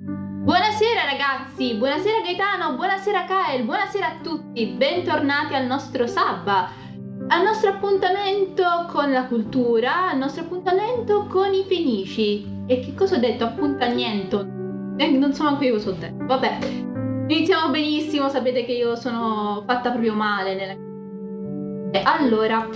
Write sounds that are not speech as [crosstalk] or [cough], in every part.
Buonasera ragazzi, buonasera Gaetano, buonasera Kael, buonasera a tutti, bentornati al nostro Sabba, al nostro appuntamento con la cultura, al nostro appuntamento con i fenici. E che cosa ho detto? Appuntamento. Eh, non so manco io cosa ho. Vabbè, iniziamo benissimo, sapete che io sono fatta proprio male nella... E allora,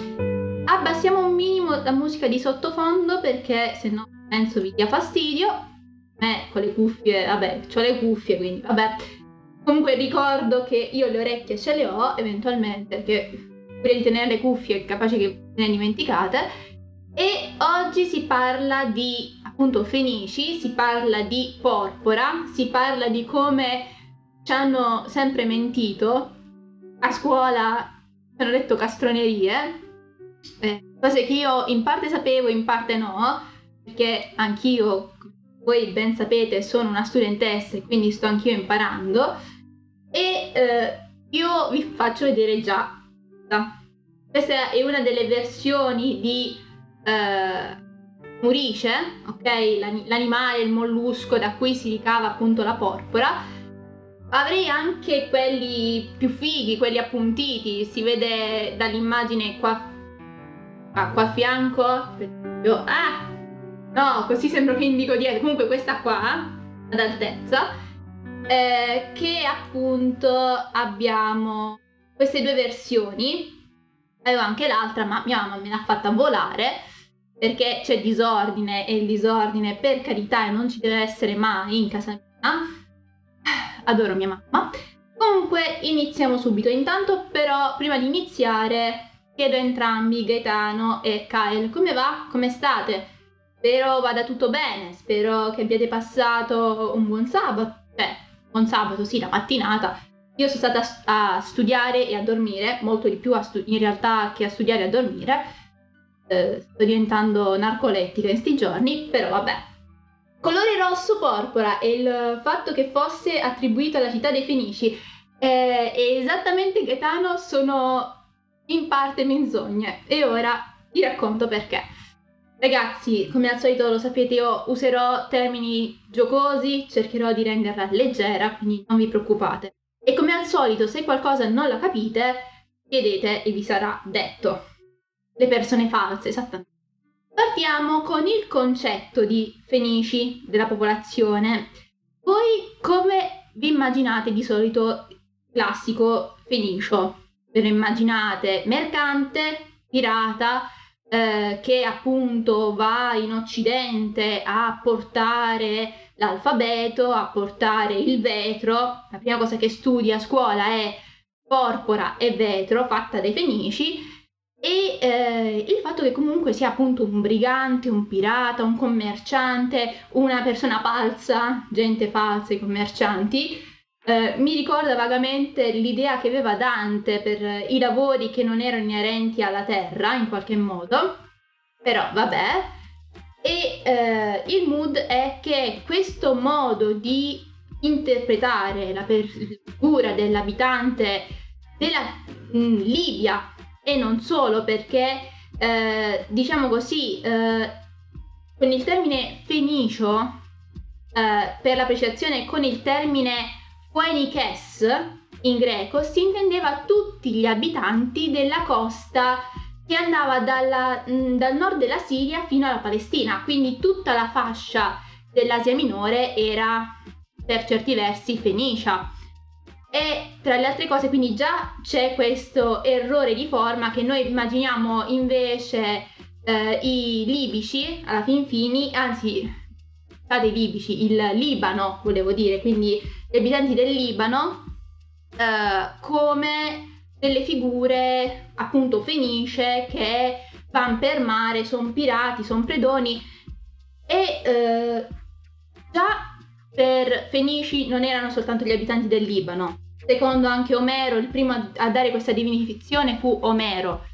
abbassiamo un minimo la musica di sottofondo perché se no penso vi dia fastidio me con le cuffie, vabbè, ho le cuffie, quindi vabbè. Comunque ricordo che io le orecchie ce le ho, eventualmente, che pure di tenere le cuffie, capace che ne dimenticate. E oggi si parla di appunto fenici, si parla di porpora, si parla di come ci hanno sempre mentito. A scuola ci hanno detto castronerie, eh, cose che io in parte sapevo, in parte no, perché anch'io voi ben sapete sono una studentessa e quindi sto anch'io imparando e eh, io vi faccio vedere già questa è una delle versioni di eh, Murice, ok? L'animale, il mollusco da cui si ricava appunto la porpora. Avrei anche quelli più fighi, quelli appuntiti, si vede dall'immagine qua, qua a fianco. Ah, No, così sembra che indico dietro. Comunque questa qua, ad altezza, eh, che appunto abbiamo queste due versioni. Avevo anche l'altra, ma mia mamma me l'ha fatta volare perché c'è disordine e il disordine per carità non ci deve essere mai in casa mia. [sighs] Adoro mia mamma. Comunque iniziamo subito. Intanto però prima di iniziare chiedo a entrambi, Gaetano e Kyle, come va? Come state? Spero vada tutto bene, spero che abbiate passato un buon sabato, cioè, buon sabato, sì, la mattinata. Io sono stata a studiare e a dormire, molto di più stu- in realtà che a studiare e a dormire. Eh, sto diventando narcolettica in questi giorni, però vabbè. Colore rosso porpora e il fatto che fosse attribuito alla città dei Fenici eh, e esattamente Gaetano sono in parte menzogne e ora vi racconto perché. Ragazzi, come al solito lo sapete, io userò termini giocosi, cercherò di renderla leggera, quindi non vi preoccupate. E come al solito, se qualcosa non la capite, chiedete e vi sarà detto. Le persone false, esattamente. Partiamo con il concetto di fenici della popolazione. Voi come vi immaginate di solito il classico fenicio? Ve lo immaginate mercante, pirata, eh, che appunto va in Occidente a portare l'alfabeto, a portare il vetro. La prima cosa che studia a scuola è porpora e vetro fatta dai fenici e eh, il fatto che comunque sia appunto un brigante, un pirata, un commerciante, una persona falsa, gente falsa, i commercianti, eh, mi ricorda vagamente l'idea che aveva Dante per i lavori che non erano inerenti alla terra, in qualche modo, però vabbè. E eh, il mood è che questo modo di interpretare la figura dell'abitante della mh, mm, Libia e non solo perché eh, diciamo così eh, con il termine fenicio eh, per l'appreciazione con il termine Phoenikes in greco si intendeva tutti gli abitanti della costa che andava dalla, mh, dal nord della Siria fino alla Palestina, quindi tutta la fascia dell'Asia minore era per certi versi fenicia. E tra le altre cose, quindi già c'è questo errore di forma che noi immaginiamo invece eh, i libici, alla fin fini, anzi, state libici, il Libano volevo dire, quindi gli abitanti del Libano eh, come delle figure appunto fenice che vanno per mare, sono pirati, sono predoni e eh, già per fenici non erano soltanto gli abitanti del Libano. Secondo anche Omero, il primo a dare questa divinificazione fu Omero.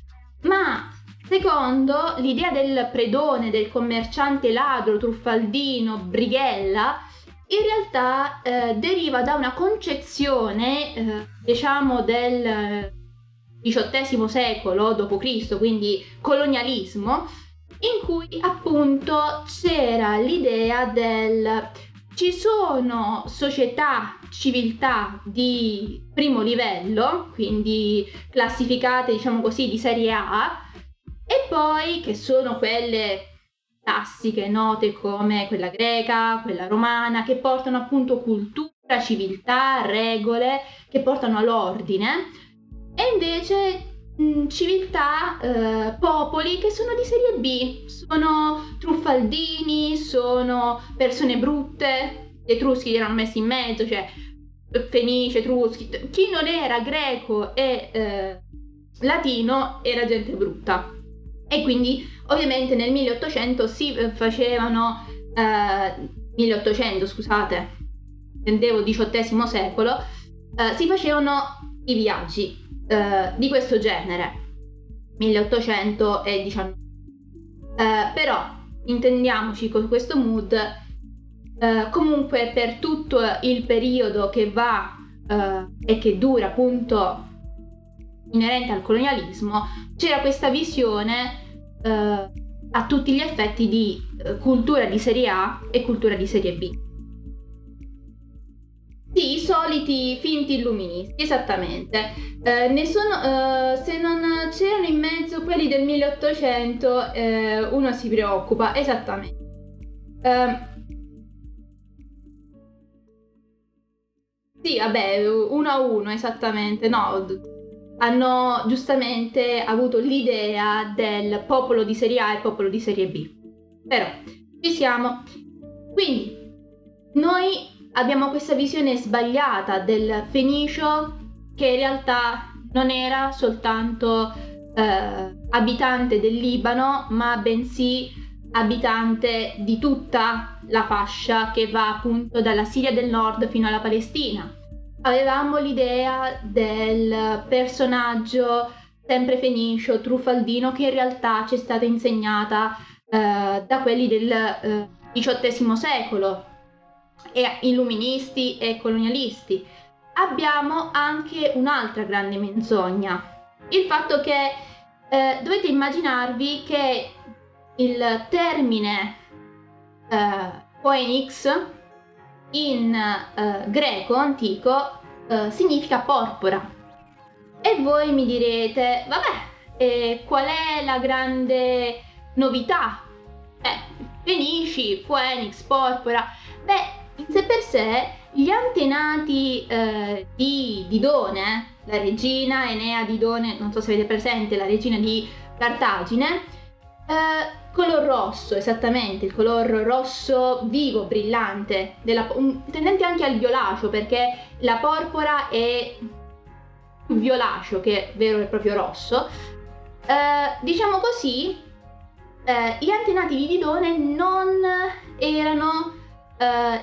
Ma secondo l'idea del predone, del commerciante ladro, truffaldino, brighella, in realtà eh, deriva da una concezione, eh, diciamo, del XVIII secolo d.C., quindi colonialismo, in cui appunto c'era l'idea del ci sono società, civiltà di primo livello, quindi classificate diciamo così di serie A, e poi che sono quelle classiche note come quella greca, quella romana, che portano appunto cultura, civiltà, regole, che portano all'ordine, e invece civiltà, eh, popoli che sono di serie B, sono truffaldini, sono persone brutte, gli etruschi li erano messi in mezzo, cioè fenice, etruschi, chi non era greco e eh, latino era gente brutta. E quindi ovviamente nel 1800 si facevano, eh, 1800 scusate, intendevo XVIII secolo, eh, si facevano i viaggi eh, di questo genere, 1819. Eh, però intendiamoci con questo mood, eh, comunque per tutto il periodo che va eh, e che dura appunto inerente al colonialismo, c'era questa visione eh, a tutti gli effetti di cultura di serie A e cultura di serie B. Sì, i soliti finti illuministi, esattamente. Eh, ne sono, eh, se non c'erano in mezzo quelli del 1800, eh, uno si preoccupa, esattamente. Ehm, sì, vabbè, uno a uno, esattamente, no. Hanno giustamente avuto l'idea del popolo di serie A e popolo di serie B. Però, ci siamo. Quindi, noi abbiamo questa visione sbagliata del Fenicio che in realtà non era soltanto eh, abitante del Libano, ma bensì abitante di tutta la fascia che va appunto dalla Siria del Nord fino alla Palestina. Avevamo l'idea del personaggio sempre fenicio, truffaldino, che in realtà ci è stata insegnata eh, da quelli del eh, XVIII secolo, e illuministi e colonialisti. Abbiamo anche un'altra grande menzogna, il fatto che eh, dovete immaginarvi che il termine eh, phoenix in eh, greco antico eh, significa porpora. E voi mi direte, vabbè, qual è la grande novità? Eh, Fenici, Phoenix, porpora. Beh, in sé per sé gli antenati eh, di Didone, la regina Enea Didone, non so se avete presente, la regina di Cartagine, eh, color rosso, esattamente, il color rosso vivo, brillante, della, tendente anche al violaceo perché la porpora è più violaceo che vero e proprio rosso. Eh, diciamo così, eh, gli antenati di Didone non erano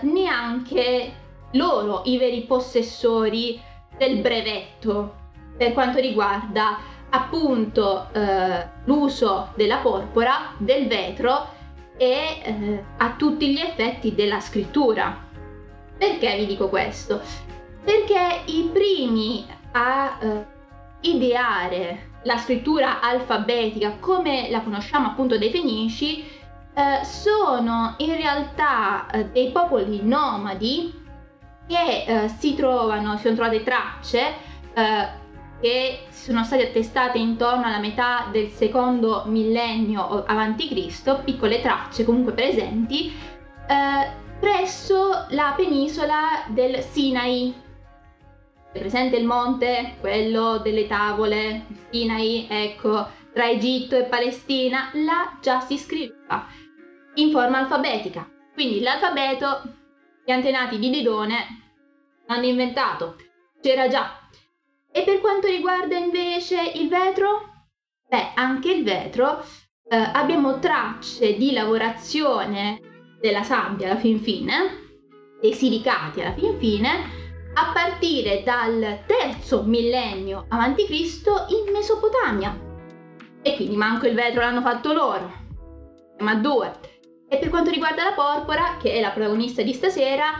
neanche loro i veri possessori del brevetto per quanto riguarda appunto eh, l'uso della porpora, del vetro e eh, a tutti gli effetti della scrittura. Perché vi dico questo? Perché i primi a eh, ideare la scrittura alfabetica come la conosciamo appunto dai Fenici eh, sono in realtà eh, dei popoli nomadi che eh, si trovano, si sono trovate tracce che sono state attestate intorno alla metà del secondo millennio avanti Cristo, piccole tracce comunque presenti, eh, presso la penisola del Sinai. È presente il monte, quello delle tavole, Sinai, ecco, tra Egitto e Palestina, là già si scriveva in forma alfabetica. Quindi l'alfabeto gli antenati di Didone hanno inventato, c'era già. E per quanto riguarda invece il vetro, beh, anche il vetro eh, abbiamo tracce di lavorazione della sabbia alla fin fine, dei silicati alla fin fine, a partire dal terzo millennio a.C. in Mesopotamia. E quindi manco il vetro l'hanno fatto loro, ma due. E per quanto riguarda la porpora, che è la protagonista di stasera,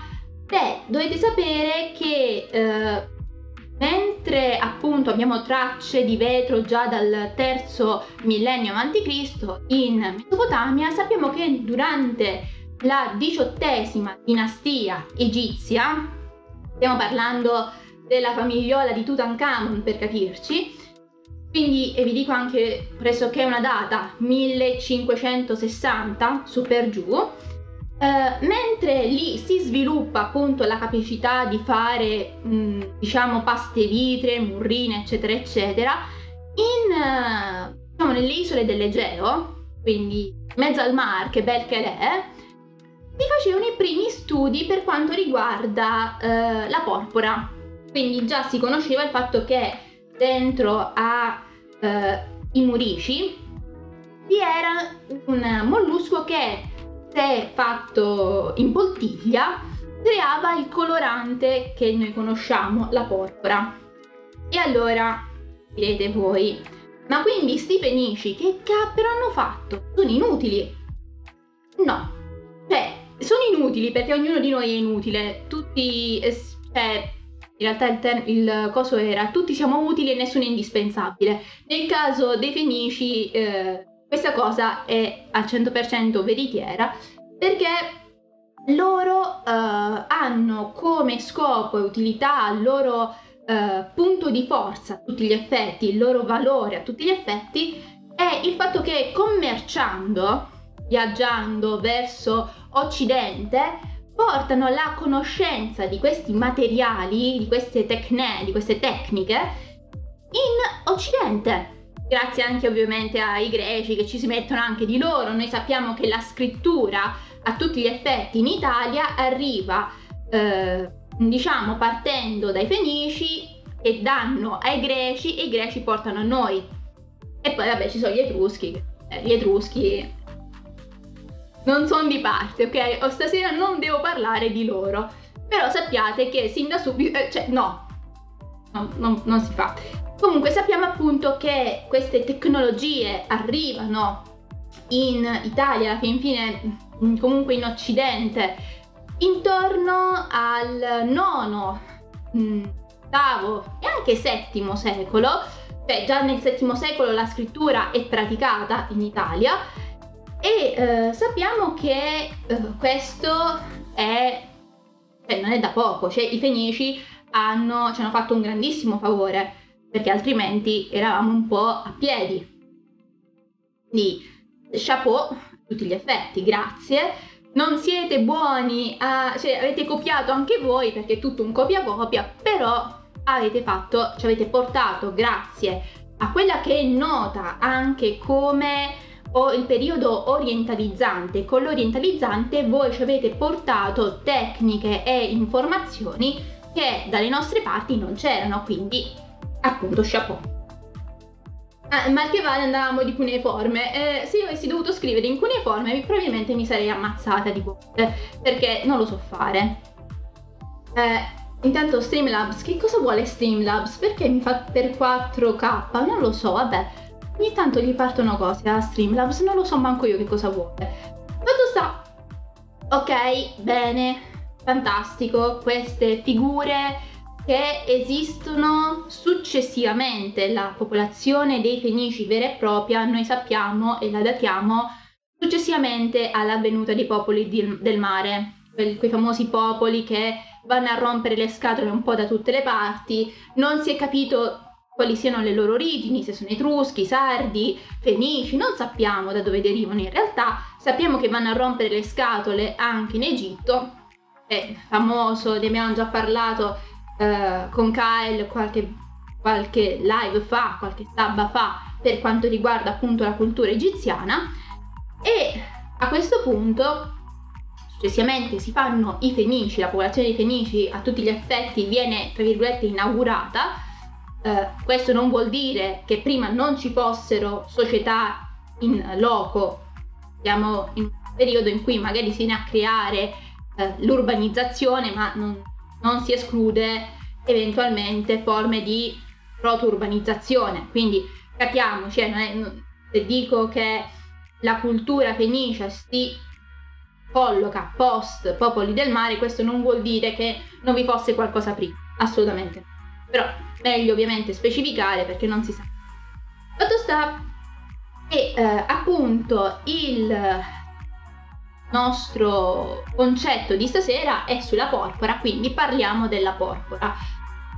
beh, dovete sapere che eh, mentre appunto abbiamo tracce di vetro già dal terzo millennio a.C. in Mesopotamia, sappiamo che durante la diciottesima dinastia egizia, stiamo parlando della famigliola di Tutankhamon per capirci, quindi e vi dico anche pressoché una data, 1560 su per giù, eh, mentre lì si sviluppa appunto la capacità di fare mh, diciamo paste vitre, murrine eccetera eccetera, in, uh, diciamo, nelle isole dell'Egeo, quindi in mezzo al mar, che bel che è, si facevano i primi studi per quanto riguarda uh, la porpora. Quindi già si conosceva il fatto che dentro ai murici vi era un mollusco che se fatto in poltiglia creava il colorante che noi conosciamo, la porpora. E allora direte voi, ma quindi sti fenici che cappero hanno fatto? Sono inutili? No, cioè sono inutili perché ognuno di noi è inutile, tutti, eh, cioè in realtà il, ter- il, coso era tutti siamo utili e nessuno è indispensabile. Nel caso dei Fenici eh, questa cosa è al 100% veritiera perché loro eh, hanno come scopo e utilità il loro eh, punto di forza a tutti gli effetti, il loro valore a tutti gli effetti è il fatto che commerciando, viaggiando verso Occidente, portano la conoscenza di questi materiali, di queste tecne, di queste tecniche in Occidente. Grazie anche ovviamente ai greci che ci si mettono anche di loro. Noi sappiamo che la scrittura a tutti gli effetti in Italia arriva eh, diciamo partendo dai fenici che danno ai greci e i greci portano a noi. E poi vabbè ci sono gli etruschi, eh, gli etruschi non sono di parte, ok? O stasera non devo parlare di loro. Però sappiate che sin da subito, eh, cioè no, no non, non si fa. Comunque sappiamo appunto che queste tecnologie arrivano in Italia, alla fin fine comunque in Occidente, intorno al nono, ottavo e anche settimo secolo, cioè già nel settimo secolo la scrittura è praticata in Italia e eh, sappiamo che eh, questo è, cioè, non è da poco, cioè i fenici hanno, ci hanno fatto un grandissimo favore perché altrimenti eravamo un po' a piedi. Quindi chapeau tutti gli effetti, grazie. Non siete buoni a... cioè avete copiato anche voi perché è tutto un copia-copia, però avete fatto, ci avete portato grazie a quella che è nota anche come o il periodo orientalizzante. Con l'orientalizzante voi ci avete portato tecniche e informazioni che dalle nostre parti non c'erano, quindi appunto chapeau. Ah, mal che vale andavamo di cuneiforme. Eh, se io avessi dovuto scrivere in cuneiforme probabilmente mi sarei ammazzata di volte perché non lo so fare. Eh, intanto Streamlabs, che cosa vuole Streamlabs? Perché mi fa per 4K? Non lo so, vabbè. Ogni tanto gli partono cose a Streamlabs, non lo so manco io che cosa vuole. Fatto sta. Ok, bene, fantastico, queste figure che esistono successivamente. La popolazione dei Fenici vera e propria, noi sappiamo e la datiamo successivamente alla venuta dei popoli di, del mare, quei, quei famosi popoli che vanno a rompere le scatole un po' da tutte le parti, non si è capito quali siano le loro origini, se sono etruschi, sardi, fenici, non sappiamo da dove derivano in realtà, sappiamo che vanno a rompere le scatole anche in Egitto, è famoso, ne abbiamo già parlato eh, con Kyle qualche, qualche live fa, qualche sabba fa per quanto riguarda appunto la cultura egiziana e a questo punto successivamente si fanno i fenici, la popolazione dei fenici a tutti gli effetti viene tra virgolette inaugurata. Eh, questo non vuol dire che prima non ci fossero società in loco, siamo in un periodo in cui magari si viene a creare eh, l'urbanizzazione, ma non, non si esclude eventualmente forme di proto-urbanizzazione. Quindi capiamoci, eh, è, se dico che la cultura fenicia si colloca post popoli del mare, questo non vuol dire che non vi fosse qualcosa prima, assolutamente. Però meglio ovviamente specificare perché non si sa. Fatto sta che eh, appunto il nostro concetto di stasera è sulla porpora, quindi parliamo della porpora.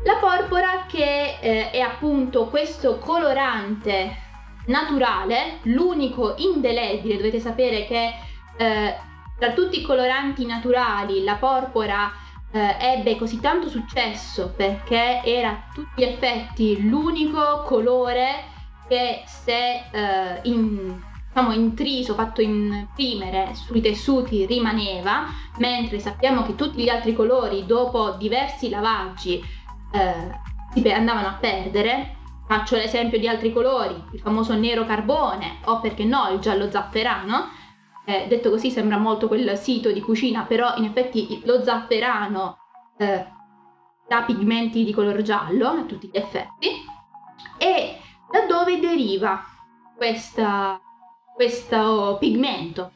La porpora che eh, è appunto questo colorante naturale, l'unico indelebile, dovete sapere che eh, tra tutti i coloranti naturali la porpora eh, ebbe così tanto successo perché era a tutti gli effetti l'unico colore che se eh, in, diciamo, intriso, fatto imprimere sui tessuti rimaneva, mentre sappiamo che tutti gli altri colori dopo diversi lavaggi eh, andavano a perdere. Faccio l'esempio di altri colori, il famoso nero carbone o perché no il giallo zafferano. Eh, detto così sembra molto quel sito di cucina, però in effetti lo zafferano eh, da pigmenti di color giallo a tutti gli effetti. E da dove deriva questa, questo pigmento?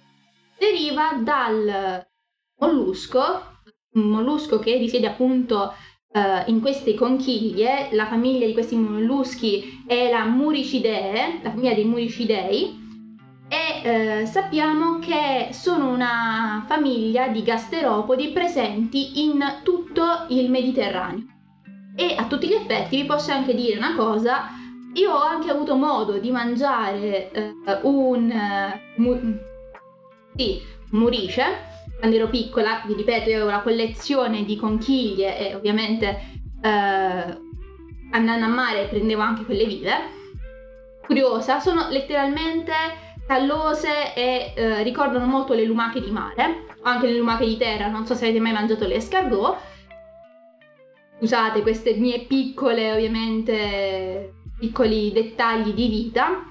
Deriva dal mollusco, un mollusco che risiede appunto uh, in queste conchiglie, la famiglia di questi molluschi è la Muricidae, la famiglia dei Muricidei, e uh, sappiamo che sono una famiglia di gasteropodi presenti in tutto il Mediterraneo. E a tutti gli effetti vi posso anche dire una cosa, io ho anche avuto modo di mangiare uh, un, mu- sì, murice quando ero piccola, vi ripeto, io avevo la collezione di conchiglie e ovviamente eh, andando a mare prendevo anche quelle vive. Curiosa, sono letteralmente callose e eh, ricordano molto le lumache di mare, anche le lumache di terra, non so se avete mai mangiato le escargot. Scusate queste mie piccole, ovviamente, piccoli dettagli di vita,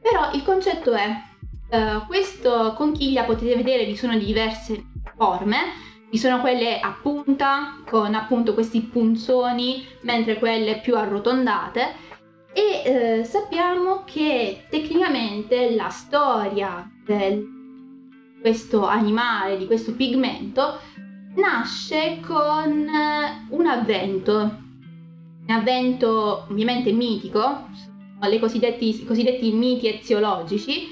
però il concetto è Uh, questa conchiglia potete vedere vi sono di diverse forme, vi sono quelle a punta con appunto questi punzoni, mentre quelle più arrotondate e uh, sappiamo che tecnicamente la storia di questo animale, di questo pigmento, nasce con un avvento, avvento ovviamente mitico, i cosiddetti, cosiddetti miti eziologici,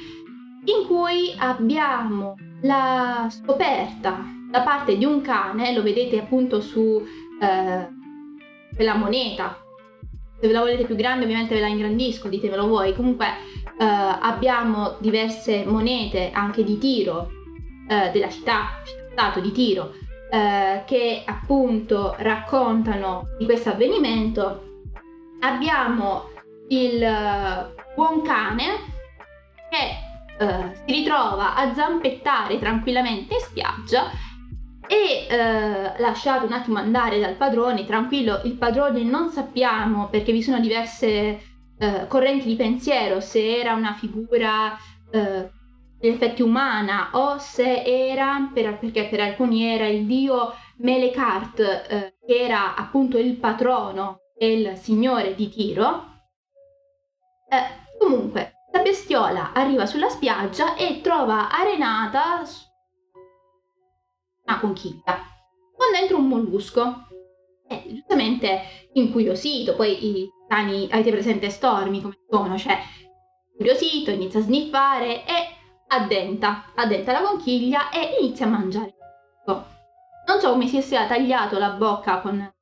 in cui abbiamo la scoperta da parte di un cane, lo vedete appunto su eh, moneta. Se ve la volete più grande ovviamente ve la ingrandisco, ditemelo voi. Comunque eh, abbiamo diverse monete anche di tiro eh, della città, stato di tiro, eh, che appunto raccontano di questo avvenimento. Abbiamo il eh, buon cane che eh, si ritrova a zampettare tranquillamente in spiaggia e eh, lasciato un attimo andare dal padrone, tranquillo, il padrone non sappiamo perché vi sono diverse eh, correnti di pensiero se era una figura eh, in effetti umana o se era, per, perché per alcuni era il dio Melekart eh, che era appunto il patrono e il signore di Tiro. Eh, comunque, la bestiola arriva sulla spiaggia e trova arenata una conchiglia con dentro un mollusco. E giustamente incuriosito, poi i cani, avete presente stormi come sono, cioè incuriosito, inizia a sniffare e addenta, addenta la conchiglia e inizia a mangiare. Non so come si sia tagliato la bocca con il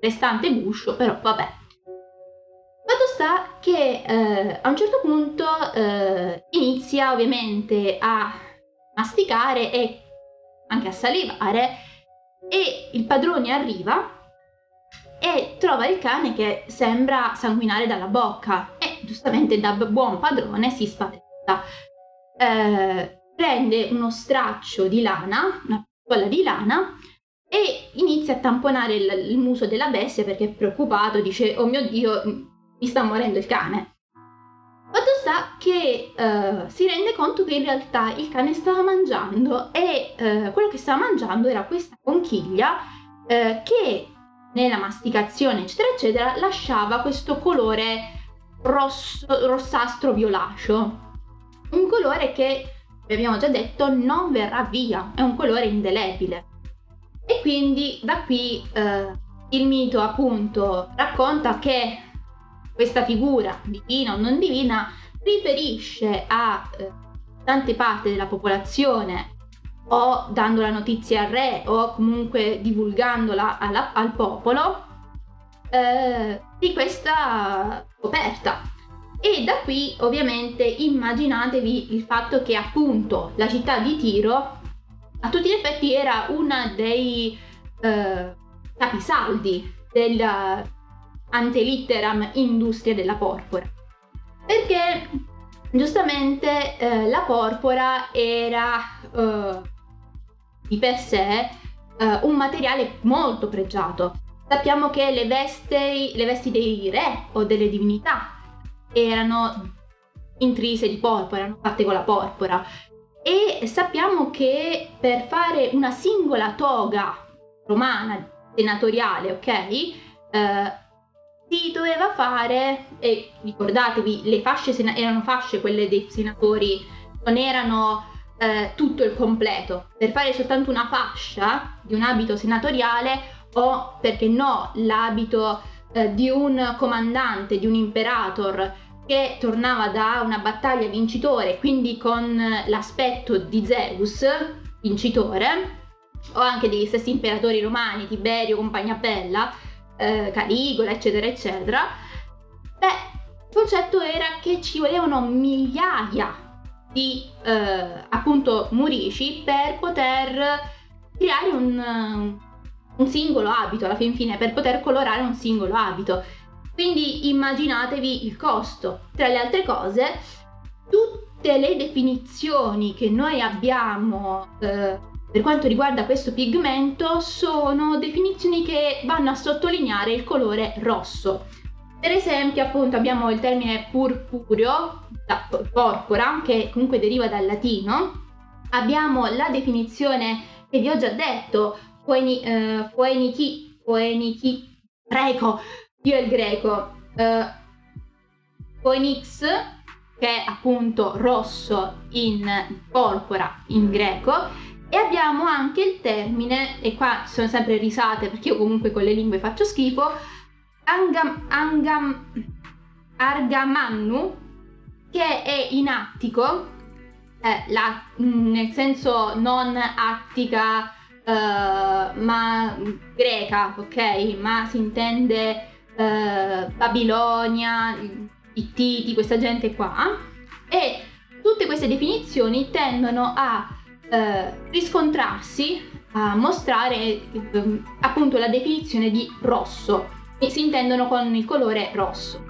restante guscio, però vabbè. Fatto sta che eh, a un certo punto eh, inizia ovviamente a masticare e anche a salivare e il padrone arriva e trova il cane che sembra sanguinare dalla bocca e giustamente da buon padrone si spaventa. Eh, prende uno straccio di lana, una piccola di lana e inizia a tamponare il, il muso della bestia perché è preoccupato, dice oh mio dio mi sta morendo il cane. Fatto sta che uh, si rende conto che in realtà il cane stava mangiando e uh, quello che stava mangiando era questa conchiglia uh, che nella masticazione eccetera eccetera lasciava questo colore rosso, rossastro violaceo. Un colore che, vi abbiamo già detto, non verrà via, è un colore indelebile. E quindi da qui il mito appunto racconta che questa figura, divina o non divina, riferisce a eh, tante parti della popolazione o dando la notizia al re o comunque divulgandola alla, al popolo eh, di questa scoperta. E da qui ovviamente immaginatevi il fatto che appunto la città di Tiro a tutti gli effetti era una dei eh, capisaldi della antelitteram industria della porpora. Perché giustamente eh, la porpora era eh, di per sé eh, un materiale molto pregiato. Sappiamo che le vesti, le vesti dei re o delle divinità erano intrise di porpora, erano fatte con la porpora. E sappiamo che per fare una singola toga romana senatoriale, ok? Eh, si doveva fare, e ricordatevi, le fasce sena- erano fasce quelle dei senatori, non erano eh, tutto il completo. Per fare soltanto una fascia di un abito senatoriale o, perché no, l'abito eh, di un comandante, di un imperator che tornava da una battaglia vincitore, quindi con l'aspetto di Zeus, vincitore, o anche degli stessi imperatori romani, Tiberio, Compagna Bella, eh, Caligola, eccetera, eccetera, beh, il concetto era che ci volevano migliaia di eh, appunto murici per poter creare un, un singolo abito alla fin fine, per poter colorare un singolo abito. Quindi immaginatevi il costo. Tra le altre cose, tutte le definizioni che noi abbiamo eh, per quanto riguarda questo pigmento sono definizioni che vanno a sottolineare il colore rosso. Per esempio, appunto, abbiamo il termine purpureo, da porpora, che comunque deriva dal latino. Abbiamo la definizione che vi ho già detto, poeni, eh, poenichi, poenichi, io il greco, eh, poenix, che è appunto rosso in porpora in greco, e abbiamo anche il termine, e qua sono sempre risate perché io comunque con le lingue faccio schifo, angam, angam, argamannu, che è in attico, eh, la, nel senso non attica, eh, ma greca, ok? Ma si intende eh, Babilonia, Ittiti, questa gente qua. E tutte queste definizioni tendono a eh, riscontrarsi a mostrare eh, appunto la definizione di rosso e si intendono con il colore rosso.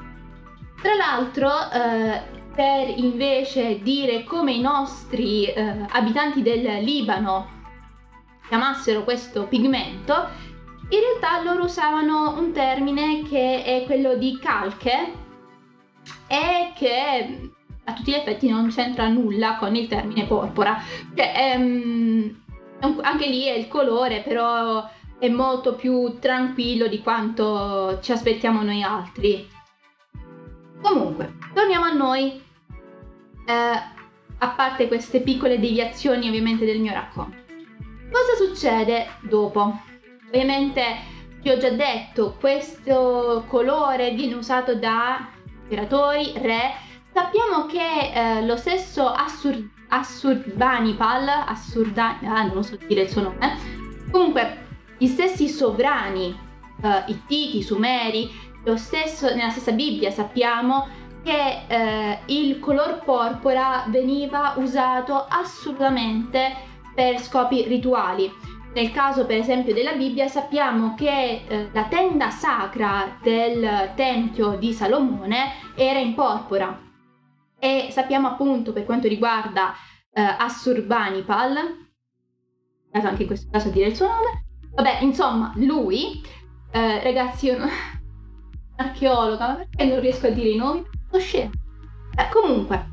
Tra l'altro, eh, per invece dire come i nostri eh, abitanti del Libano chiamassero questo pigmento, in realtà loro usavano un termine che è quello di calche e che a tutti gli effetti non c'entra nulla con il termine porpora. Cioè, ehm, anche lì è il colore, però è molto più tranquillo di quanto ci aspettiamo noi altri. Comunque, torniamo a noi. Eh, a parte queste piccole deviazioni ovviamente del mio racconto. Cosa succede dopo? Ovviamente vi ho già detto, questo colore viene usato da imperatori, re Sappiamo che eh, lo stesso Assur- Assurbanipal, Assurda- ah, non so dire il suo nome, comunque gli stessi sovrani, eh, Ittiti, Sumeri, lo stesso, nella stessa Bibbia sappiamo che eh, il color porpora veniva usato assolutamente per scopi rituali. Nel caso per esempio della Bibbia sappiamo che eh, la tenda sacra del Tempio di Salomone era in porpora e sappiamo appunto per quanto riguarda eh, Assurbanipal, dato anche in questo caso a dire il suo nome, vabbè insomma lui, eh, ragazzi io non... [laughs] archeologa, ma perché non riesco a dire i nomi? Sono scemo. Eh, comunque,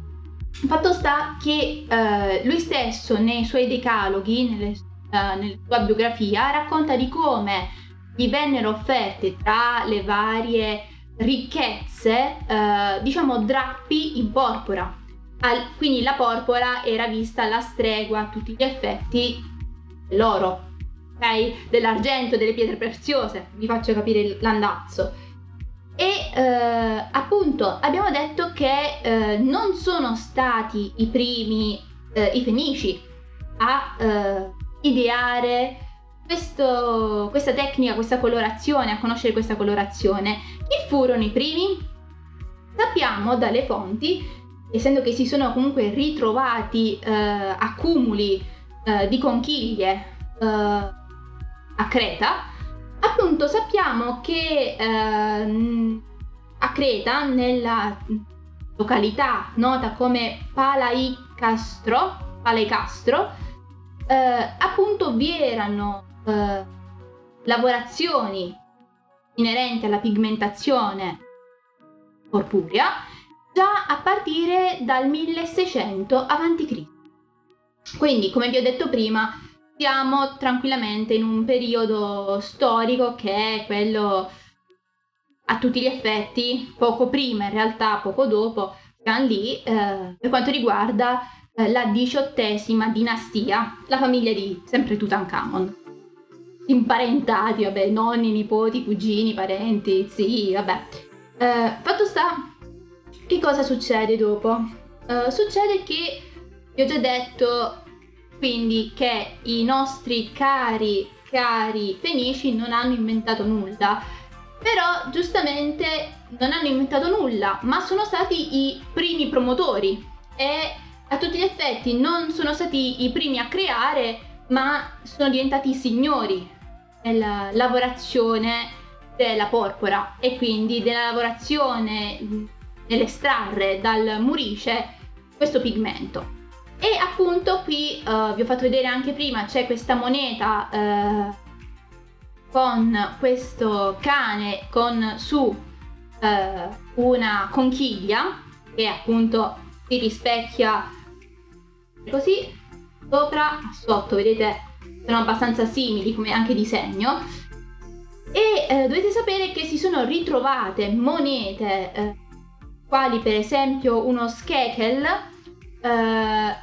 fatto sta che eh, lui stesso nei suoi decaloghi, nelle, uh, nella sua biografia, racconta di come gli vennero offerte tra le varie ricchezze, eh, diciamo drappi in porpora. Al, quindi la porpora era vista alla stregua a tutti gli effetti dell'oro, ok? Dell'argento, delle pietre preziose, vi faccio capire l'andazzo. E eh, appunto abbiamo detto che eh, non sono stati i primi, eh, i fenici, a eh, ideare questo, questa tecnica, questa colorazione, a conoscere questa colorazione. Chi furono i primi? Sappiamo dalle fonti, essendo che si sono comunque ritrovati eh, accumuli eh, di conchiglie eh, a Creta, appunto sappiamo che ehm, a Creta, nella località nota come Palaicastro, Palaicastro eh, appunto vi erano eh, lavorazioni inerenti alla pigmentazione porpurea già a partire dal 1600 a.C. Quindi, come vi ho detto prima, siamo tranquillamente in un periodo storico che è quello a tutti gli effetti, poco prima, in realtà poco dopo, siamo lì eh, per quanto riguarda la diciottesima dinastia, la famiglia di sempre Tutankhamon. Imparentati, vabbè, nonni, nipoti, cugini, parenti, zii, vabbè. Eh, fatto sta, che cosa succede dopo? Eh, succede che, vi ho già detto, quindi che i nostri cari, cari fenici non hanno inventato nulla però giustamente non hanno inventato nulla, ma sono stati i primi promotori e a tutti gli effetti non sono stati i primi a creare, ma sono diventati i signori nella lavorazione della porpora e quindi della lavorazione nell'estrarre dal murice questo pigmento. E appunto qui uh, vi ho fatto vedere anche prima, c'è questa moneta uh, con questo cane con su eh, una conchiglia che appunto si rispecchia così sopra sotto vedete sono abbastanza simili come anche disegno e eh, dovete sapere che si sono ritrovate monete eh, quali per esempio uno skekel eh,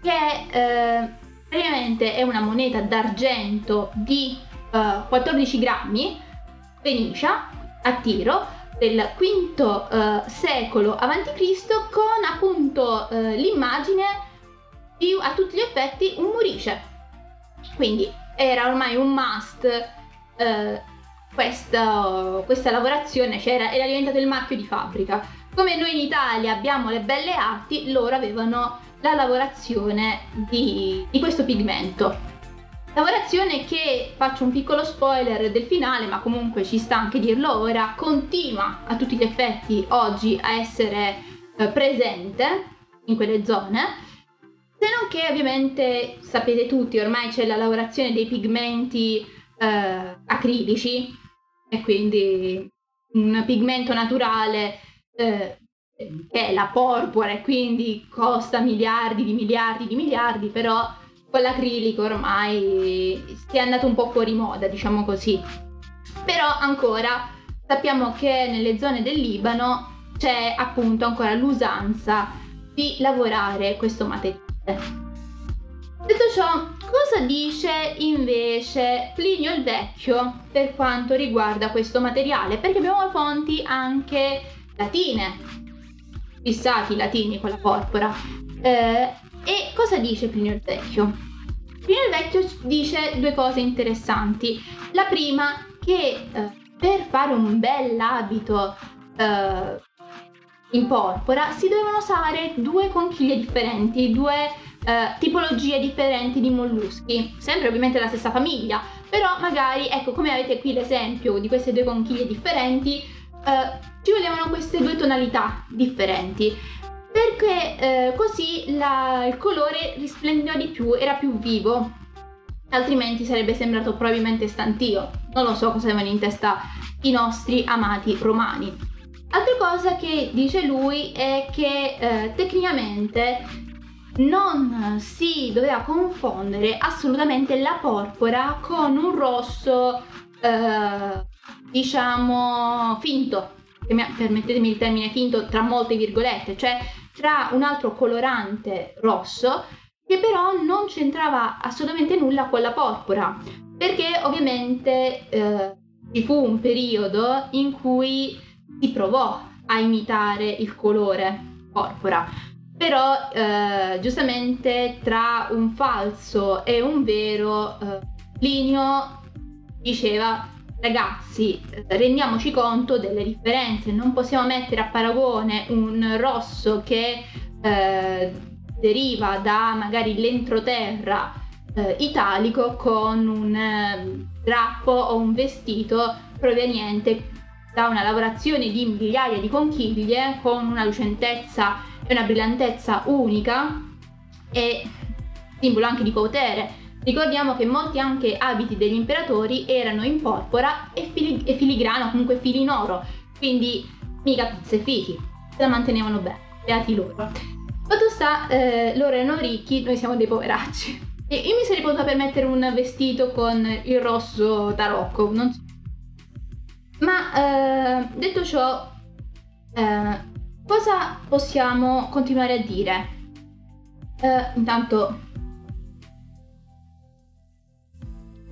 che eh, praticamente è una moneta d'argento di 14 eh, grammi Venusia a tiro del V uh, secolo a.C. con appunto l'immagine di a tutti gli effetti un murice. Quindi era ormai un must uh, questa, questa, lavorazione, cioè era, era diventato il marchio di fabbrica. Come noi in Italia abbiamo le belle arti, loro avevano la lavorazione di, di questo pigmento. Lavorazione che, faccio un piccolo spoiler del finale, ma comunque ci sta anche dirlo ora, continua a tutti gli effetti oggi a essere eh, presente in quelle zone. Se non che ovviamente sapete tutti, ormai c'è la lavorazione dei pigmenti eh, acrilici e quindi un pigmento naturale eh, che è la porpora e quindi costa miliardi di miliardi di miliardi, però con l'acrilico ormai si è andato un po' fuori moda, diciamo così. Però ancora sappiamo che nelle zone del Libano c'è appunto ancora l'usanza di lavorare questo materiale. Detto ciò, cosa dice invece Plinio il Vecchio per quanto riguarda questo materiale? Perché abbiamo fonti anche latine, fissati latini con la porpora. Eh, e cosa dice Plinio il Vecchio? Plinio il Vecchio dice due cose interessanti. La prima che eh, per fare un bell'abito eh, in porpora si dovevano usare due conchiglie differenti, due eh, tipologie differenti di molluschi, sempre ovviamente la stessa famiglia, però magari, ecco come avete qui l'esempio di queste due conchiglie differenti, eh, ci volevano queste due tonalità differenti perché eh, così la, il colore risplendeva di più, era più vivo, altrimenti sarebbe sembrato probabilmente stantio. Non lo so cosa avevano in testa i nostri amati romani. Altra cosa che dice lui è che eh, tecnicamente non si doveva confondere assolutamente la porpora con un rosso, eh, diciamo, finto. Permettetemi il termine finto tra molte virgolette, cioè tra un altro colorante rosso che però non c'entrava assolutamente nulla con la porpora, perché ovviamente eh, ci fu un periodo in cui si provò a imitare il colore porpora. però eh, giustamente tra un falso e un vero eh, Plinio diceva ragazzi rendiamoci conto delle differenze non possiamo mettere a paragone un rosso che eh, deriva da magari l'entroterra eh, italico con un eh, drappo o un vestito proveniente da una lavorazione di migliaia di conchiglie con una lucentezza e una brillantezza unica e simbolo anche di potere. Ricordiamo che molti anche abiti degli imperatori erano in porpora e, fili- e filigrano, comunque fili in oro, quindi mica pizze fichi, se la mantenevano bene, beati loro. Fatto sta, eh, loro erano ricchi, noi siamo dei poveracci. E io mi sarei potuta permettere un vestito con il rosso tarocco, non so. Ma eh, detto ciò, eh, Cosa possiamo continuare a dire? Uh, intanto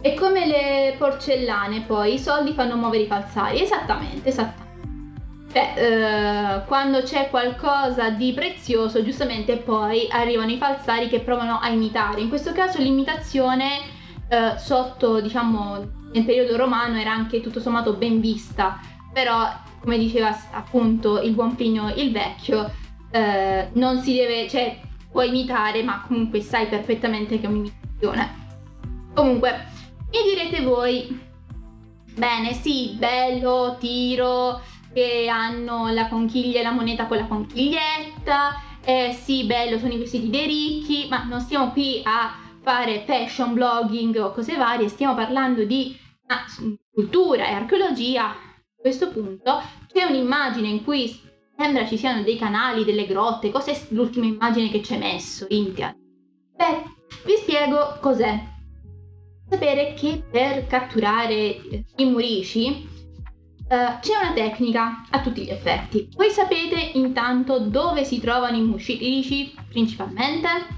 è come le porcellane poi, i soldi fanno muovere i falsari, esattamente, esattamente. Cioè, uh, quando c'è qualcosa di prezioso, giustamente poi arrivano i falsari che provano a imitare. In questo caso l'imitazione uh, sotto, diciamo, nel periodo romano era anche tutto sommato ben vista, però come diceva appunto il buon Plinio il vecchio, eh, non si deve, cioè puoi imitare, ma comunque sai perfettamente che è un'imitazione. Comunque, mi direte voi, bene, sì, bello, tiro, che hanno la conchiglia e la moneta con la conchiglietta, eh, sì, bello, sono i vestiti dei ricchi, ma non stiamo qui a fare fashion blogging o cose varie, stiamo parlando di ah, cultura e archeologia a questo punto c'è un'immagine in cui sembra ci siano dei canali, delle grotte. Cos'è l'ultima immagine che ci hai messo, Intia? Beh, vi spiego cos'è. Sapere che per catturare i murici Uh, c'è una tecnica a tutti gli effetti. Voi sapete intanto dove si trovano i murici principalmente?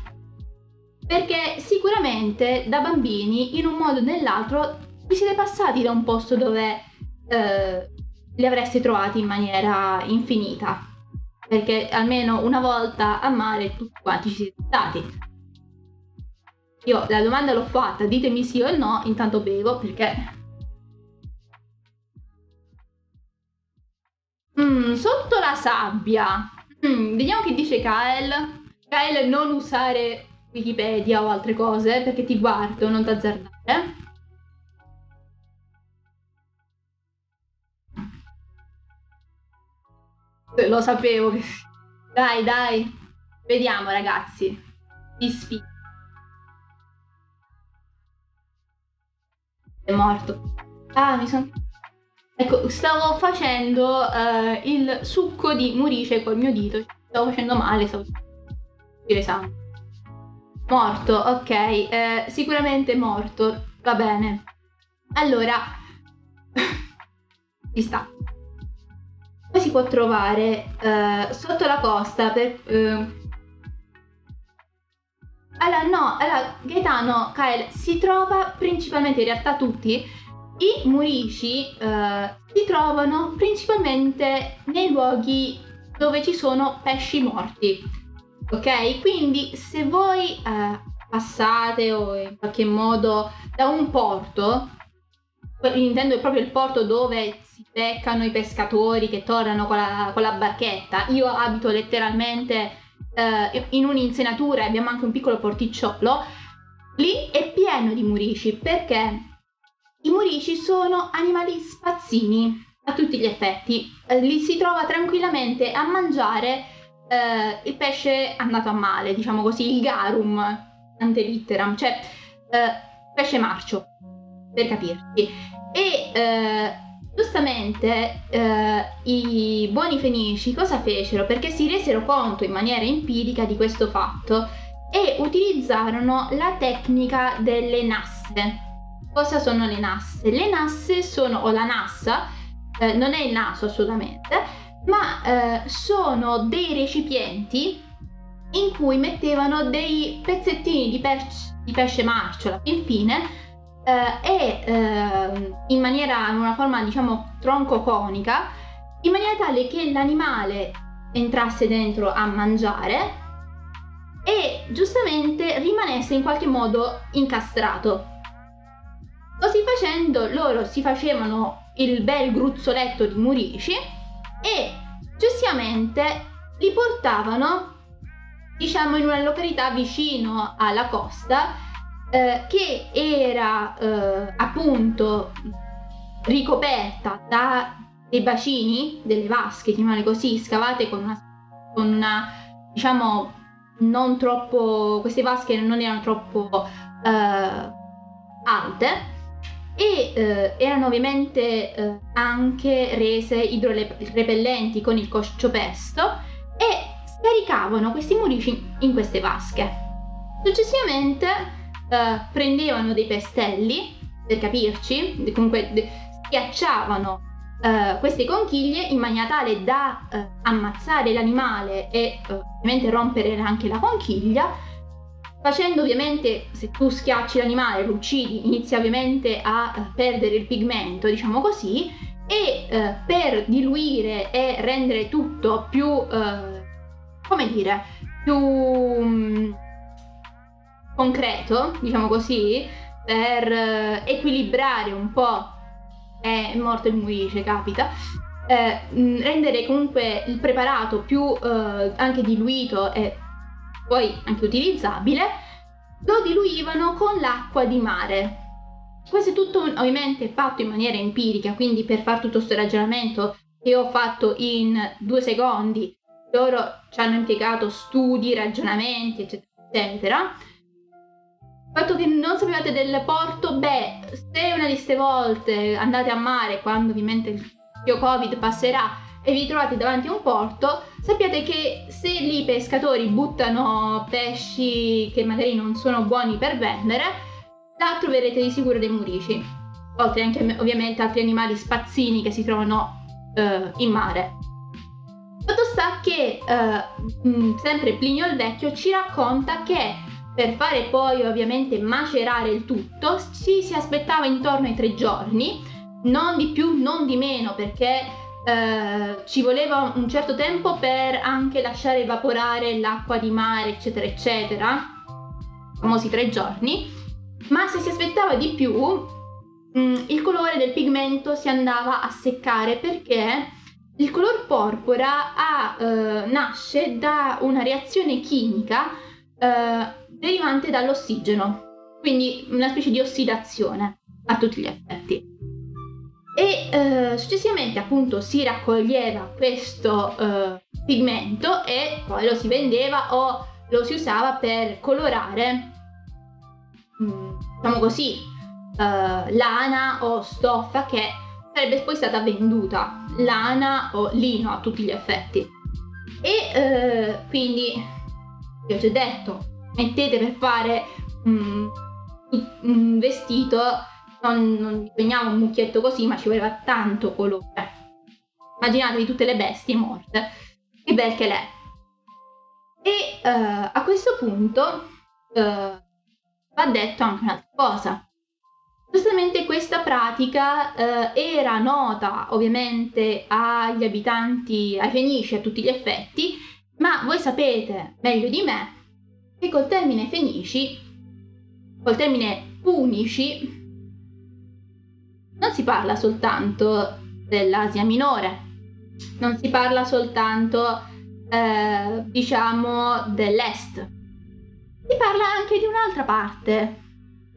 Perché sicuramente da bambini, in un modo o nell'altro, vi siete passati da un posto dove eh, li avresti trovati in maniera infinita. Perché almeno una volta a mare tutti quanti ci siete stati. Io la domanda l'ho fatta, ditemi sì o no, intanto bevo perché... Mm, sotto la sabbia. Mm, vediamo che dice Kael. Kael non usare Wikipedia o altre cose perché ti guardo, non t'azzardare. Lo sapevo. [laughs] Dai, dai. Vediamo, ragazzi. Vi sfido. È morto. Ah, mi sono... Ecco, stavo facendo uh, il succo di murice col mio dito. Stavo facendo male, stavo... Sangue. Morto, ok. Eh, sicuramente morto. Va bene. Allora... [laughs] Ci sta poi si può trovare uh, sotto la costa per... Uh... Allora no, allora Gaetano, Kael, si trova principalmente, in realtà tutti, i murici uh, si trovano principalmente nei luoghi dove ci sono pesci morti. Ok? Quindi se voi passate o in qualche modo da un porto, intendo proprio il porto dove si beccano i pescatori che tornano con la, con la barchetta. Io abito letteralmente eh, in un'insenatura e abbiamo anche un piccolo porticciolo. Lì è pieno di murici perché i murici sono animali spazzini a tutti gli effetti. Eh, li si trova tranquillamente a mangiare eh, il pesce andato a male, diciamo così, il garum ante litteram, cioè eh, pesce marcio per capirci. E eh, giustamente eh, i buoni fenici cosa fecero? Perché si resero conto in maniera empirica di questo fatto e utilizzarono la tecnica delle nasse. Cosa sono le nasse? Le nasse sono, o la nassa, eh, non è il naso assolutamente, ma eh, sono dei recipienti in cui mettevano dei pezzettini di, pesce, di pesce marcio alla fin fine eh, e eh, in maniera, in una forma diciamo tronco-conica, in maniera tale che l'animale entrasse dentro a mangiare e giustamente rimanesse in qualche modo incastrato. Così facendo loro si facevano il bel gruzzoletto di murici e successivamente li portavano diciamo in una località vicino alla costa eh, che era eh, appunto ricoperta da dei bacini, delle vasche, chiamiamole così, scavate con una, con una diciamo non troppo queste vasche non erano troppo eh, alte e eh, erano ovviamente eh, anche rese idrorepellenti con il coccio-pesto e scaricavano questi murici in queste vasche. Successivamente eh, prendevano dei pestelli, per capirci, comunque schiacciavano eh, queste conchiglie in maniera tale da eh, ammazzare l'animale e eh, ovviamente rompere anche la conchiglia, facendo ovviamente, se tu schiacci l'animale, lo uccidi, inizia ovviamente a eh, perdere il pigmento, diciamo così, e eh, per diluire e rendere tutto più, come dire, più um, concreto, diciamo così, per equilibrare un po' è morto il muice, capita. Eh, rendere comunque il preparato più eh, anche diluito e poi anche utilizzabile, lo diluivano con l'acqua di mare. Questo è tutto ovviamente fatto in maniera empirica, quindi per fare tutto questo ragionamento che ho fatto in due secondi, loro ci hanno impiegato studi, ragionamenti, eccetera, eccetera il fatto che non sapevate del porto, beh, se una di queste volte andate a mare, quando ovviamente il Covid passerà e vi trovate davanti a un porto, sappiate che se lì i pescatori buttano pesci che magari non sono buoni per vendere, là troverete di sicuro dei murici, oltre anche ovviamente altri animali spazzini che si trovano uh, in mare. Fatto sta che uh, sempre Plinio il Vecchio ci racconta che per fare poi ovviamente macerare il tutto ci si aspettava intorno ai tre giorni, non di più, non di meno, perché eh, ci voleva un certo tempo per anche lasciare evaporare l'acqua di mare, eccetera, eccetera, famosi tre giorni, ma se si aspettava di più, mh, mm, il colore del pigmento si andava a seccare perché il color porpora ha, eh, nasce da una reazione chimica eh, derivante dall'ossigeno, quindi una specie di ossidazione a tutti gli effetti. E eh, successivamente appunto si raccoglieva questo eh, pigmento e poi lo si vendeva o lo si usava per colorare, mm, diciamo così, eh, lana o stoffa che sarebbe poi stata venduta, lana o lino a tutti gli effetti. E eh, quindi, vi ho già detto, mettete per fare un, un vestito, non, non disegniamo un mucchietto così, ma ci voleva tanto colore. Immaginatevi tutte le bestie morte. Che bel che l'è. E uh, a questo punto uh, va detto anche un'altra cosa. Giustamente questa pratica uh, era nota ovviamente agli abitanti, ai fenici a tutti gli effetti, ma voi sapete meglio di me che col termine fenici, col termine punici, non si parla soltanto dell'Asia minore, non si parla soltanto, eh, diciamo, dell'Est, si parla anche di un'altra parte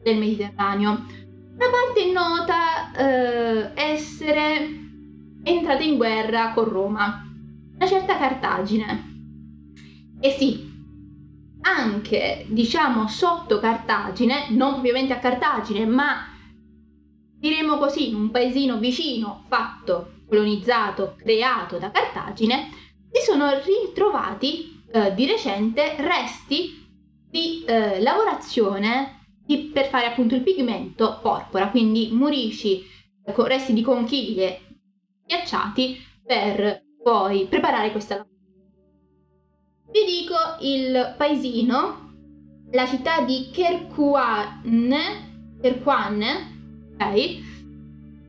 del Mediterraneo, una parte nota eh, essere entrata in guerra con Roma, una certa Cartagine. E sì, anche, diciamo, sotto Cartagine, non ovviamente a Cartagine, ma diremo così, un paesino vicino, fatto, colonizzato, creato da Cartagine, si sono ritrovati eh, di recente resti di eh, lavorazione di, per fare appunto il pigmento porpora, quindi murici, eh, resti di conchiglie ghiacciati per poi preparare questa lavorazione. Vi dico il paesino, la città di Kerkuane, Kerkuane ok?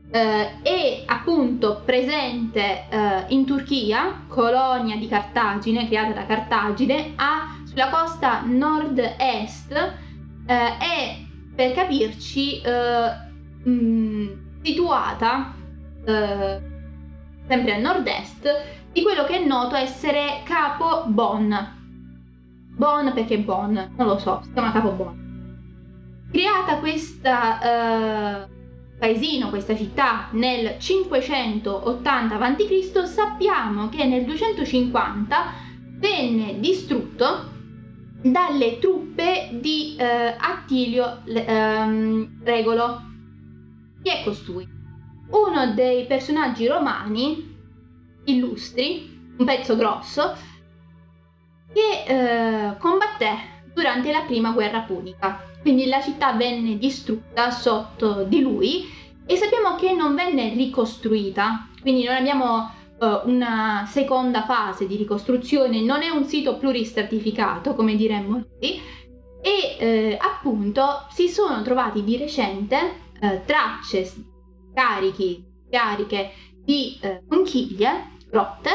Eh, è appunto presente eh, in Turchia, colonia di Cartagine, creata da Cartagine, ha sulla costa nord-est eh, e per capirci mh, mm, situata sempre a nord-est di quello che è noto essere Capo Bon. Bon perché Bon, non lo so, si chiama Capo Bon. Creata questa paesino, questa città nel 580 a.C., sappiamo che nel 250 venne distrutto dalle truppe di eh, Attilio ehm, Regolo. Chi è costui? Uno dei personaggi romani illustri, un pezzo grosso, che eh, combatté durante la prima guerra punica. Quindi la città venne distrutta sotto di lui e sappiamo che non venne ricostruita, quindi non abbiamo uh, una seconda fase di ricostruzione, non è un sito pluristratificato come diremmo noi. E eh, appunto si sono trovati di recente eh, tracce carichi, cariche di eh, conchiglie rotte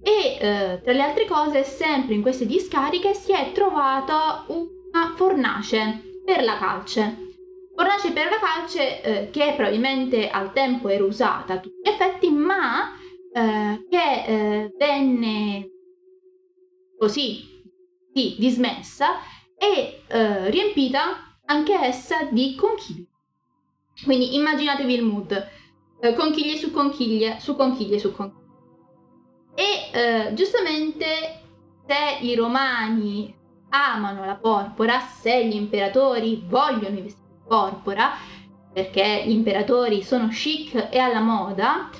e eh, tra le altre cose sempre in queste discariche si è trovata una fornace per la calce. Fornace per la calce eh, che probabilmente al tempo era usata a tutti gli effetti, ma eh, che eh, venne così sì, dismessa e eh, riempita anche essa di conchiglie. Quindi immaginatevi il mood, eh, conchiglie su conchiglie, su conchiglie su conchiglie. E eh, giustamente se i romani amano la porpora, se gli imperatori vogliono i vestiti di porpora, perché gli imperatori sono chic e alla moda,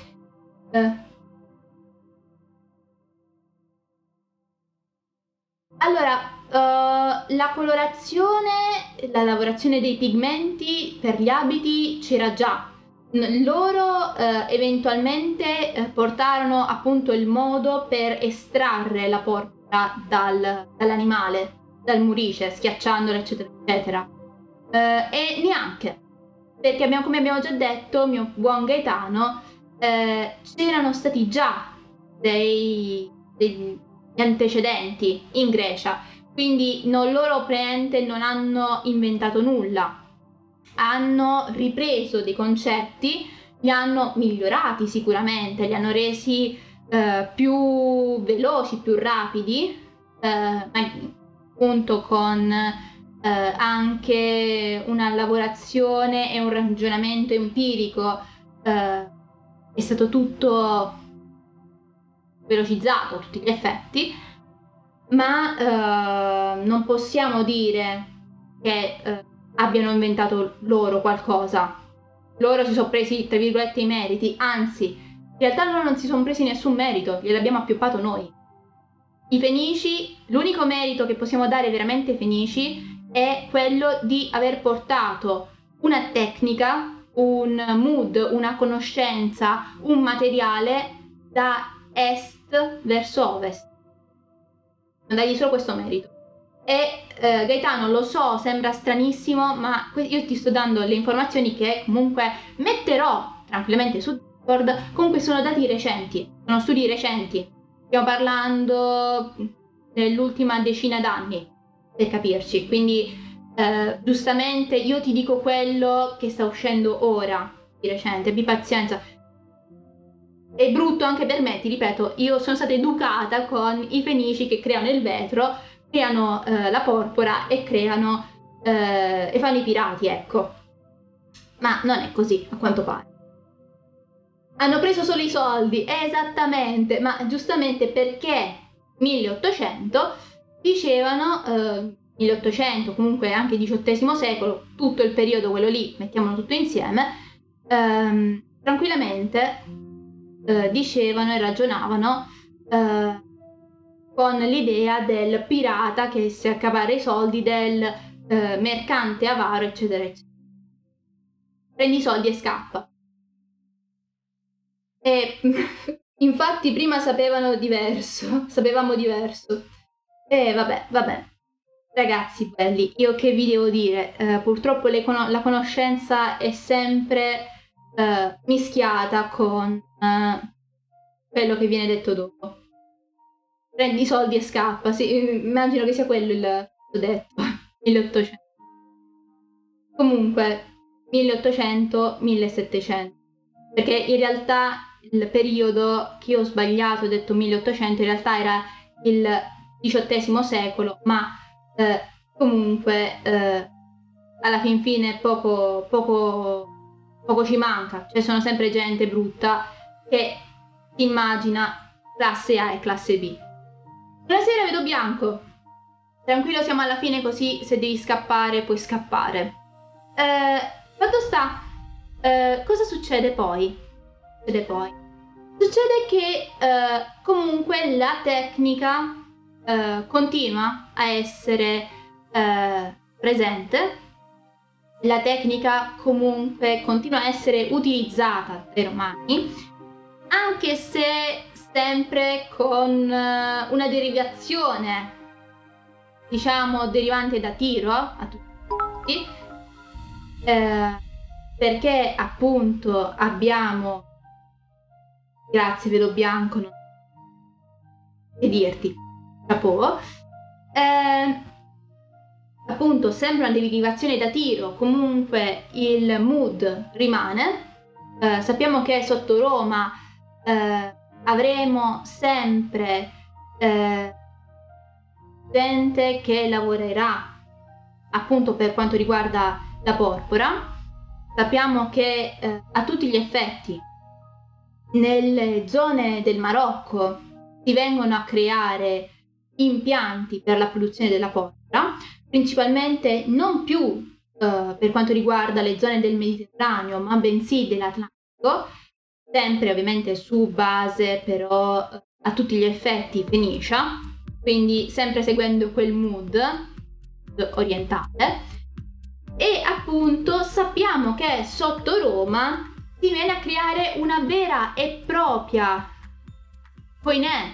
eh, Allora, uh, la colorazione, la lavorazione dei pigmenti per gli abiti c'era già. Loro uh, eventualmente uh, portarono appunto il modo per estrarre la porpora dal, dall'animale, dal murice, schiacciandola, eccetera, eccetera. e neanche, perché abbiamo, come abbiamo già detto, mio buon Gaetano, c'erano stati già dei, dei antecedenti in Grecia, quindi non loro praticamente non hanno inventato nulla, hanno ripreso dei concetti, li hanno migliorati sicuramente, li hanno resi eh, più veloci, più rapidi, eh, appunto con eh, anche una lavorazione e un ragionamento empirico. Eh, è stato tutto velocizzato a tutti gli effetti, ma eh, non possiamo dire che eh, abbiano inventato loro qualcosa. Loro si sono presi, tra virgolette, i meriti, anzi, in realtà loro non si sono presi nessun merito, gliel'abbiamo appioppato noi. I Fenici, l'unico merito che possiamo dare veramente ai Fenici è quello di aver portato una tecnica, un mood, una conoscenza, un materiale da est verso ovest. Dagli solo questo merito. E eh, Gaetano, lo so, sembra stranissimo, ma io ti sto dando le informazioni che comunque metterò tranquillamente su Discord. Comunque sono dati recenti, sono studi recenti. Stiamo parlando dell'ultima decina d'anni, per capirci. Quindi, eh, giustamente, io ti dico quello che sta uscendo ora, di recente. Abbi pazienza è brutto anche per me, ti ripeto, io sono stata educata con i fenici che creano il vetro, creano eh, la porpora e creano eh, e fanno i pirati, ecco. Ma non è così, a quanto pare. Hanno preso solo i soldi, esattamente, ma giustamente perché 1800 dicevano eh, 1800, comunque anche XVIII secolo, tutto il periodo quello lì, mettiamolo tutto insieme, ehm, tranquillamente eh, dicevano e ragionavano eh, con l'idea del pirata che si accavara i soldi, del eh, mercante avaro, eccetera, eccetera. Prendi i soldi e scappa. E [laughs] infatti prima sapevano diverso, sapevamo diverso. E vabbè, vabbè. Ragazzi belli, io che vi devo dire? Eh, purtroppo con- la conoscenza è sempre eh, mischiata con eh, quello che viene detto dopo. prendi i soldi e scappa. Sì, immagino che sia quello il detto, [laughs] 1800. Comunque, 1800-1700. Perché in realtà il periodo che ho sbagliato, ho detto 1800, in realtà era il XVIII secolo, ma eh, comunque eh, alla fin fine poco, poco, poco ci manca. Cioè sono sempre gente brutta che immagina classe A e classe B. Buonasera, vedo bianco. Tranquillo, siamo alla fine così se devi scappare puoi scappare. Eh, fatto sta, eh, cosa succede poi? Succede poi? Succede che eh, comunque la tecnica eh, continua a essere eh, presente, la tecnica comunque continua a essere utilizzata dai romani, anche se sempre con eh, una derivazione, diciamo, derivante da tiro a tutti, eh, perché appunto abbiamo, grazie vedo bianco, non che dirti, chapeau, eh, appunto sempre una derivazione da tiro, comunque il mood rimane, eh, sappiamo che sotto Roma eh, avremo sempre eh, gente che lavorerà appunto per quanto riguarda la porpora. Sappiamo che eh, a tutti gli effetti nelle zone del Marocco si vengono a creare impianti per la produzione della porpora, principalmente non più eh, per quanto riguarda le zone del Mediterraneo, ma bensì dell'Atlantico, sempre ovviamente su base però eh, a tutti gli effetti Fenicia, quindi sempre seguendo quel mood orientale. E appunto sappiamo che sotto Roma si viene a creare una vera e propria coinè,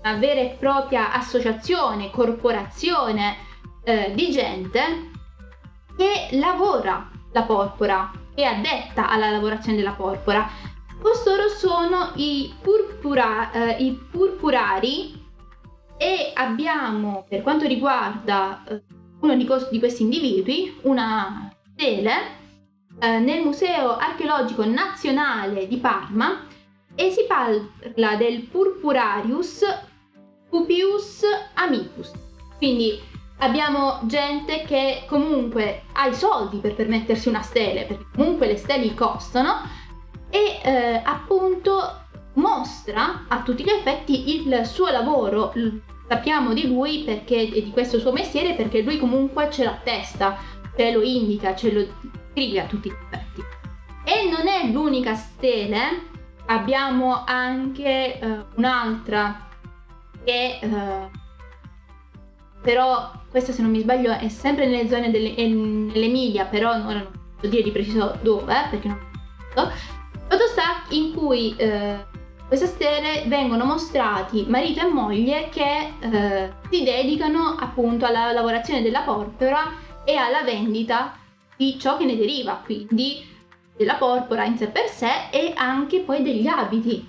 una vera e propria associazione, corporazione eh, di gente che lavora la porpora è addetta alla lavorazione della porpora. Costoro sono i, purpura, eh, i purpurari e abbiamo per quanto riguarda eh, uno di, cos- di, questi individui una stele eh, nel Museo Archeologico Nazionale di Parma e si parla del Purpurarius pupius amicus. Quindi abbiamo gente che comunque ha i soldi per permettersi una stele, perché comunque le stele costano, e eh, appunto mostra a tutti gli effetti il suo lavoro. Sappiamo di lui perché, e di questo suo mestiere perché lui comunque ce l'ha a testa, ce lo indica, ce lo a tutti gli effetti. E non è l'unica stele, abbiamo anche eh, un'altra che eh, però questa se non mi sbaglio è sempre nelle zone dell'Emilia, però ora non posso dire di preciso dove, perché non so. Fatto sta in cui eh, queste stelle vengono mostrati marito e moglie che eh, si dedicano appunto alla lavorazione della porpora e alla vendita di ciò che ne deriva, quindi della porpora in sé per sé e anche poi degli abiti.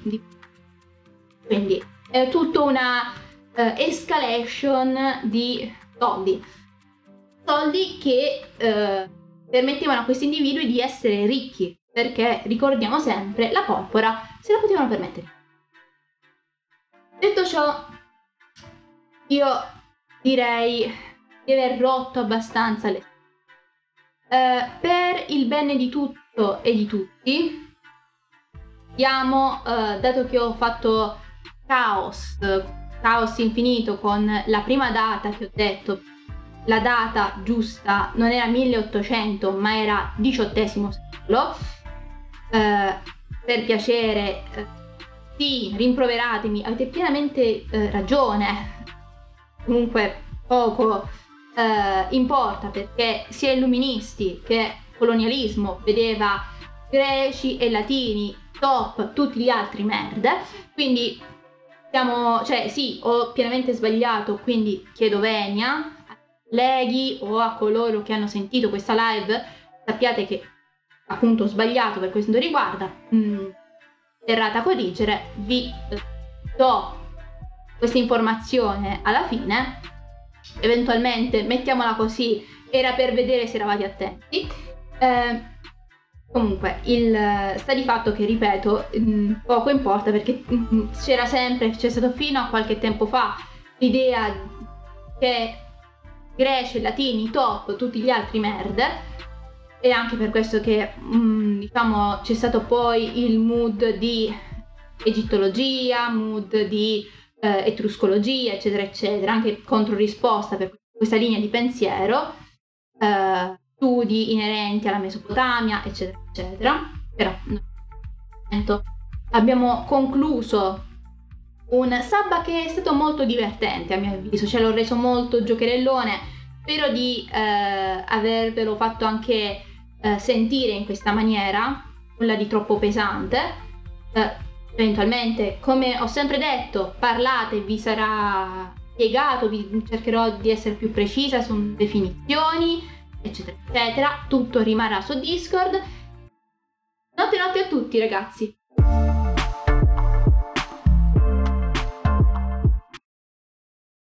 Quindi è tutta una uh, escalation di soldi. Soldi che uh, permettevano a questi individui di essere ricchi, perché ricordiamo sempre, la porpora se la potevano permettere. Detto ciò, io direi di aver rotto abbastanza le... Uh, per il bene di tutto e di tutti, diamo, dato che ho fatto caos caos infinito con la prima data che ho detto, la data giusta non era 1800 ma era XVIII secolo, eh, per piacere, eh, sì, rimproveratemi, avete pienamente eh, ragione, comunque poco eh, importa perché sia illuministi che colonialismo vedeva greci e latini top tutti gli altri merde, quindi siamo, cioè sì, ho pienamente sbagliato, quindi chiedo venia a colleghi o a coloro che hanno sentito questa live, sappiate che appunto ho sbagliato per questo riguarda, mh, mm, errata a corriggere, vi do questa informazione alla fine, eventualmente mettiamola così, era per vedere se eravate attenti. Eh, comunque, il, sta di fatto che, ripeto, mm, poco importa perché mm, c'era sempre, c'è stato fino a qualche tempo fa l'idea che greci latini top, tutti gli altri merde, e anche per questo che mh, mm, diciamo c'è stato poi il mood di egittologia, mood di eh, etruscologia, eccetera, eccetera, anche controrisposta per questa linea di pensiero, eh, studi inerenti alla Mesopotamia, eccetera, eccetera. Però abbiamo concluso un sabba che è stato molto divertente a mio avviso, ce l'ho reso molto giocherellone, spero di eh, avervelo fatto anche eh, sentire in questa maniera, nulla di troppo pesante. Eh, eventualmente, come ho sempre detto, parlate, vi sarà spiegato, vi cercherò di essere più precisa su definizioni, eccetera, eccetera. Tutto rimarrà su Discord. Notte notte a tutti, ragazzi!